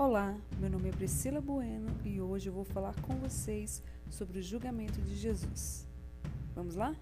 Olá, meu nome é Priscila Bueno e hoje eu vou falar com vocês sobre o julgamento de Jesus. Vamos lá?